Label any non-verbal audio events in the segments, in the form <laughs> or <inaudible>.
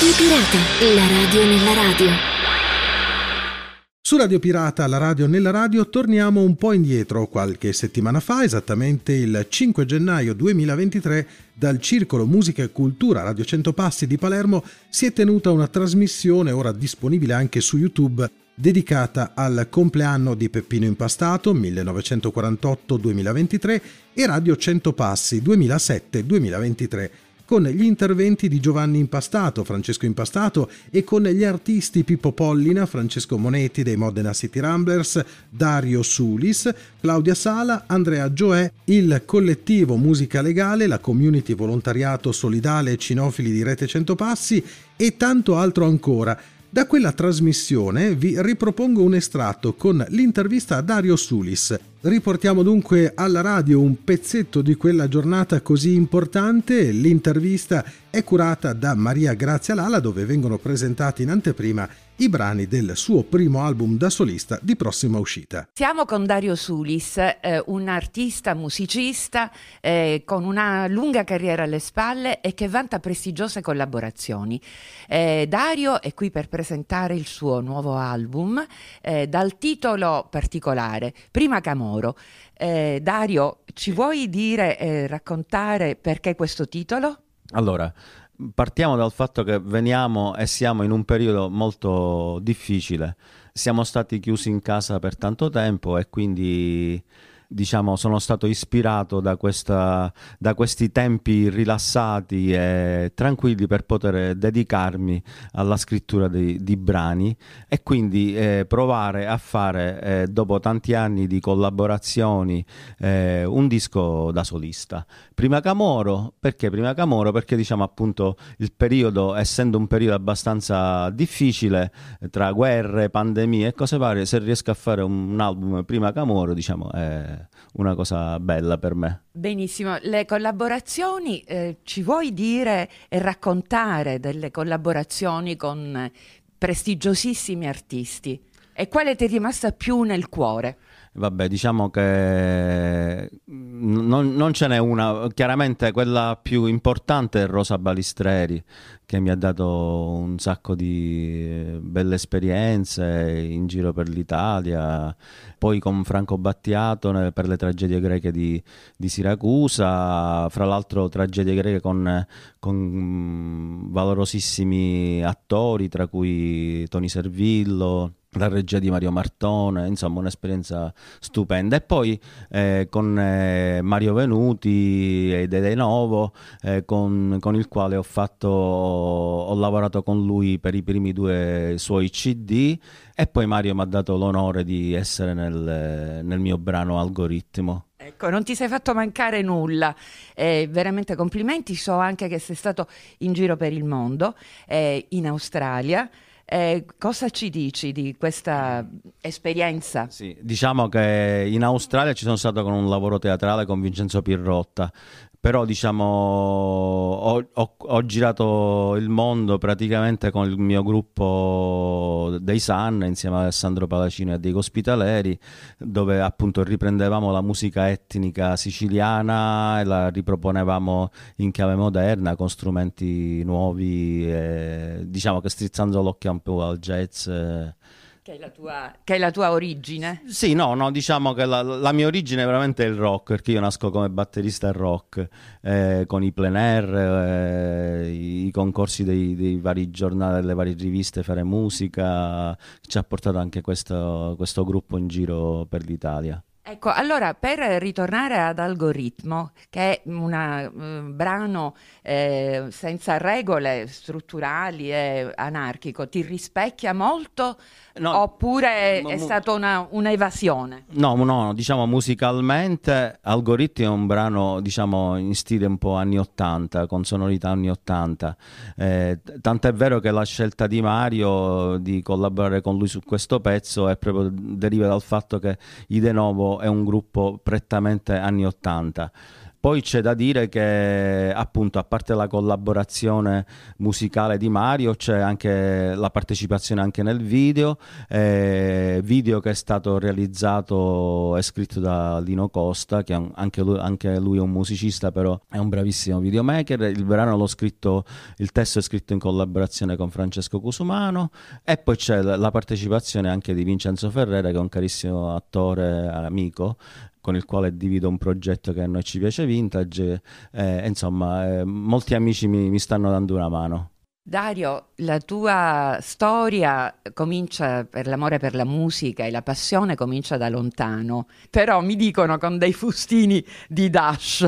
Radio Pirata, la radio nella radio. Su Radio Pirata, la radio nella radio, torniamo un po' indietro. Qualche settimana fa, esattamente il 5 gennaio 2023, dal Circolo Musica e Cultura Radio 100 Passi di Palermo si è tenuta una trasmissione, ora disponibile anche su YouTube, dedicata al compleanno di Peppino Impastato 1948-2023 e Radio 100 Passi 2007-2023 con gli interventi di Giovanni Impastato, Francesco Impastato e con gli artisti Pippo Pollina, Francesco Monetti dei Modena City Ramblers, Dario Sulis, Claudia Sala, Andrea Gioè, il collettivo Musica Legale, la community volontariato solidale e cinofili di Rete Centopassi e tanto altro ancora. Da quella trasmissione vi ripropongo un estratto con l'intervista a Dario Sulis, Riportiamo dunque alla radio un pezzetto di quella giornata così importante. L'intervista è curata da Maria Grazia Lala dove vengono presentati in anteprima i brani del suo primo album da solista di prossima uscita. Siamo con Dario Sulis, eh, un artista, musicista eh, con una lunga carriera alle spalle e che vanta prestigiose collaborazioni. Eh, Dario è qui per presentare il suo nuovo album eh, dal titolo particolare Prima Camorra Moro. Eh, Dario, ci vuoi dire e raccontare perché questo titolo? Allora, partiamo dal fatto che veniamo e siamo in un periodo molto difficile. Siamo stati chiusi in casa per tanto tempo e quindi diciamo, sono stato ispirato da, questa, da, questi tempi rilassati e tranquilli per poter dedicarmi alla scrittura di, di brani e quindi eh, provare a fare, eh, dopo tanti anni di collaborazioni, eh, un disco da solista. Prima Camoro, perché prima Camoro? Perché diciamo appunto il periodo, essendo un periodo abbastanza difficile, tra guerre, pandemie e cose varie, se riesco a fare un, un album prima Camoro, diciamo, una cosa bella per me. Benissimo, le collaborazioni, eh, ci vuoi dire e raccontare delle collaborazioni con prestigiosissimi artisti? E quale ti è rimasta più nel cuore? Vabbè, diciamo che non, non, ce n'è una, chiaramente quella più importante è Rosa Balistreri, che mi ha dato un sacco di belle esperienze in giro per l'Italia, poi con Franco Battiato per le tragedie greche di, di Siracusa, fra l'altro tragedie greche con, con valorosissimi attori, tra cui Tony Servillo la regia di Mario Martone, insomma un'esperienza stupenda. E poi eh, con eh, Mario Venuti e De Novo, eh, con, con, il quale ho, fatto, ho lavorato con lui per i primi due suoi CD e poi Mario mi ha dato l'onore di essere nel, nel mio brano Algoritmo. Ecco, non ti sei fatto mancare nulla, eh, veramente complimenti, so anche che sei stato in giro per il mondo, eh, in Australia, eh, cosa ci dici di questa esperienza? Sì, diciamo che in Australia ci sono stato con un lavoro teatrale con Vincenzo Pirrotta, però diciamo ho, ho, ho, girato il mondo praticamente con il mio gruppo dei Sun insieme a Alessandro Palacino e a Diego Ospitaleri dove appunto riprendevamo la musica etnica siciliana e la riproponevamo in chiave moderna con strumenti nuovi e, diciamo che strizzando l'occhio un po' al jazz che è, tua, che è la tua, origine? Sì, no, no diciamo che la, la, mia origine è veramente il rock, perché io nasco come batterista rock, eh, con i plein air, eh, i concorsi dei, dei, vari giornali, delle varie riviste, fare musica, ci ha portato anche questo, questo gruppo in giro per l'Italia. Ecco, allora per ritornare ad Algoritmo, che è un eh, brano eh, senza regole strutturali e anarchico, ti rispecchia molto no, oppure no, è stata una, un'evasione? No, no, diciamo musicalmente Algoritmo è un brano diciamo in stile un po' anni 80, con sonorità anni 80. Eh, tant'è vero che la scelta di Mario di collaborare con lui su questo pezzo è proprio, deriva dal fatto che i De Novo è un gruppo prettamente anni 80 Poi c'è da dire che appunto a parte la collaborazione musicale di Mario c'è anche la partecipazione anche nel video, eh, video che è stato realizzato e scritto da Lino Costa, che anche, lui, anche lui è un musicista però è un bravissimo videomaker, il brano l'ho scritto, il testo è scritto in collaborazione con Francesco Cusumano. E poi c'è la partecipazione anche di Vincenzo Ferrera che è un carissimo attore amico con il quale divido un progetto che a noi ci piace vintage. Eh, insomma, eh, molti amici mi, mi stanno dando una mano. Dario, la tua storia comincia per l'amore per la musica e la passione comincia da lontano, però mi dicono con dei fustini di Dash.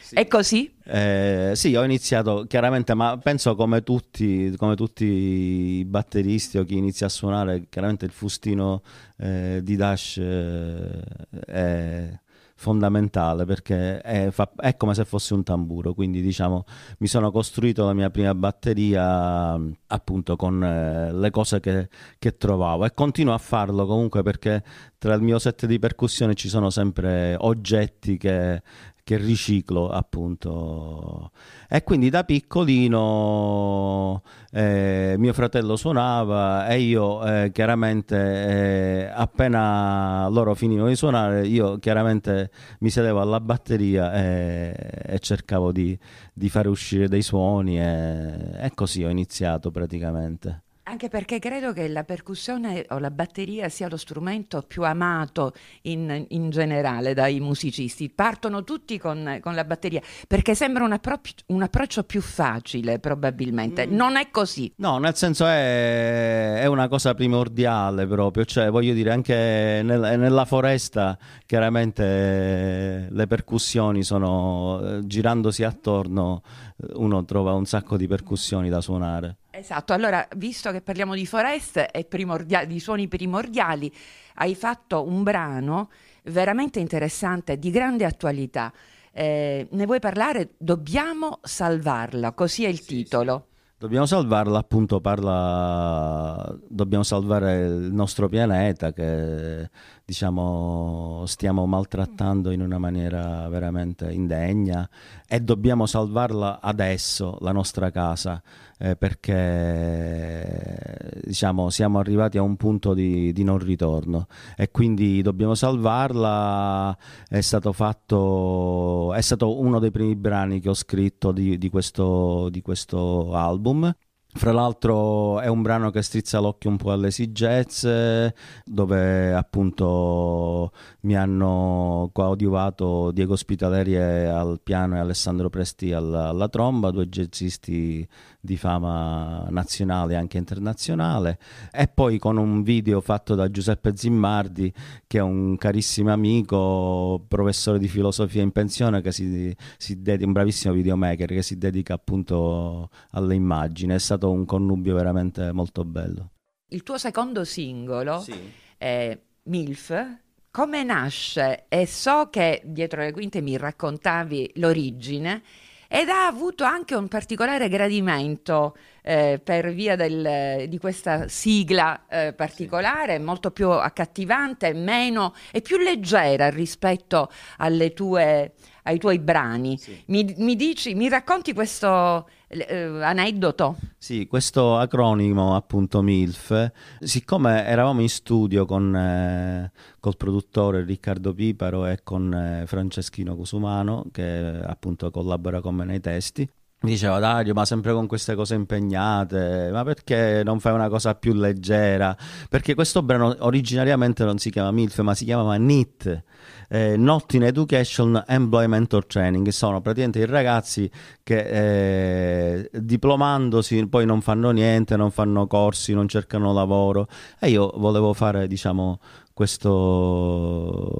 Sì. È così? Eh, sì, ho iniziato chiaramente, ma penso come tutti, come tutti, i batteristi o chi inizia a suonare, chiaramente il fustino eh, di Dash eh, è fondamentale perché è, fa, è, come se fosse un tamburo, quindi diciamo mi sono costruito la mia prima batteria appunto con eh, le cose che, che, trovavo e continuo a farlo comunque perché tra il mio set di percussione ci sono sempre oggetti che che riciclo appunto. E quindi da piccolino eh, mio fratello suonava e io eh, chiaramente eh, appena loro finivano di suonare io chiaramente mi sedevo alla batteria e, e cercavo di, di, fare uscire dei suoni e, e così ho iniziato praticamente anche perché credo che la percussione o la batteria sia lo strumento più amato in, in generale dai musicisti. Partono tutti con, con la batteria perché sembra un, appro- un, approccio più facile, probabilmente. Mm. Non è così. No, nel senso è, è, una cosa primordiale proprio. Cioè, voglio dire, anche nel, nella foresta, chiaramente le percussioni sono eh, girandosi attorno, uno trova un sacco di percussioni da suonare. Esatto, allora visto che parliamo di foreste e di suoni primordiali, hai fatto un brano veramente interessante, di grande attualità. Eh, ne vuoi parlare? Dobbiamo salvarla, così è il sì, titolo. Dobbiamo salvarla, appunto, parla, dobbiamo salvare il nostro pianeta che diciamo stiamo maltrattando in una maniera veramente indegna e dobbiamo salvarla adesso, la nostra casa, eh, perché diciamo siamo arrivati a un punto di, di, non ritorno e quindi dobbiamo salvarla. È stato fatto, è stato uno dei primi brani che ho scritto di, di questo, di questo album fra l'altro è un brano che strizza l'occhio un po' alle esigenze, dove appunto mi hanno coadiuvato Diego Spitaleri al piano e Alessandro Presti alla, alla tromba, due jazzisti di fama nazionale e anche internazionale e poi con un video fatto da Giuseppe Zimmardi che è un carissimo amico, professore di filosofia in pensione che si, si dedica, un bravissimo videomaker che si dedica appunto alle immagini, è stato un connubio veramente molto bello. Il tuo secondo singolo sì. è MILF, come nasce? E so che dietro le quinte mi raccontavi l'origine ed ha avuto anche un particolare gradimento eh, per via del, di questa sigla eh, particolare, sì. molto più accattivante, meno e più leggera rispetto alle tue ai tuoi brani. Sì. Mi, mi, dici, mi racconti questo eh, aneddoto? Sì, questo acronimo appunto MILF, siccome eravamo in studio con eh, col produttore Riccardo Piparo e con eh, Franceschino Cusumano che appunto collabora con me nei testi, mi diceva Dario, ma sempre con queste cose impegnate, ma perché non fai una cosa più leggera? Perché questo brano originariamente non si chiama MILF, ma si chiamava NIT, eh, Not in Education Employment or Training, sono praticamente i ragazzi che eh, diplomandosi poi non fanno niente, non fanno corsi, non cercano lavoro e io volevo fare, diciamo, questo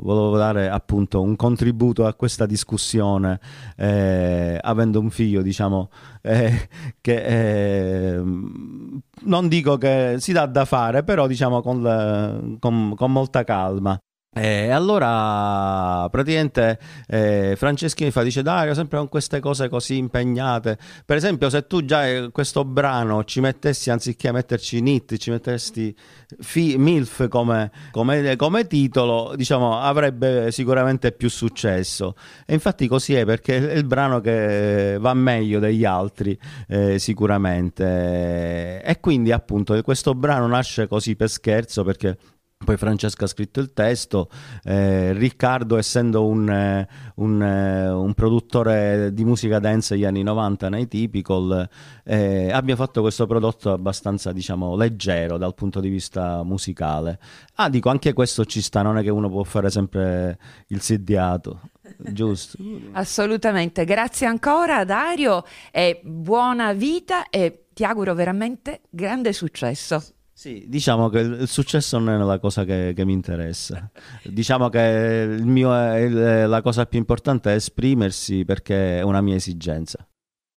volevo dare appunto un contributo a questa discussione eh, avendo un figlio diciamo eh, che eh, non dico che si dà da fare però diciamo con, con, con molta calma E allora praticamente eh, Franceschini fa, dice Dario, sempre con queste cose così impegnate. Per esempio, se tu già eh, questo brano ci mettessi, anziché metterci Nit, ci mettessi fi, MILF come, come, come, titolo, diciamo, avrebbe sicuramente più successo. E infatti così è, perché è il brano che va meglio degli altri, eh, sicuramente. E quindi appunto questo brano nasce così per scherzo, perché poi Francesca ha scritto il testo, eh, Riccardo essendo un, eh, un, eh, un, produttore di musica dance degli anni 90 nei Typical, eh, abbia fatto questo prodotto abbastanza diciamo leggero dal punto di vista musicale. Ah, dico, anche questo ci sta, non è che uno può fare sempre il sediato. Giusto. <laughs> Assolutamente, grazie ancora Dario e buona vita e ti auguro veramente grande successo. Sì, diciamo che il successo non è la cosa che, che mi interessa. Diciamo che mio, la cosa più importante è esprimersi perché è una mia esigenza.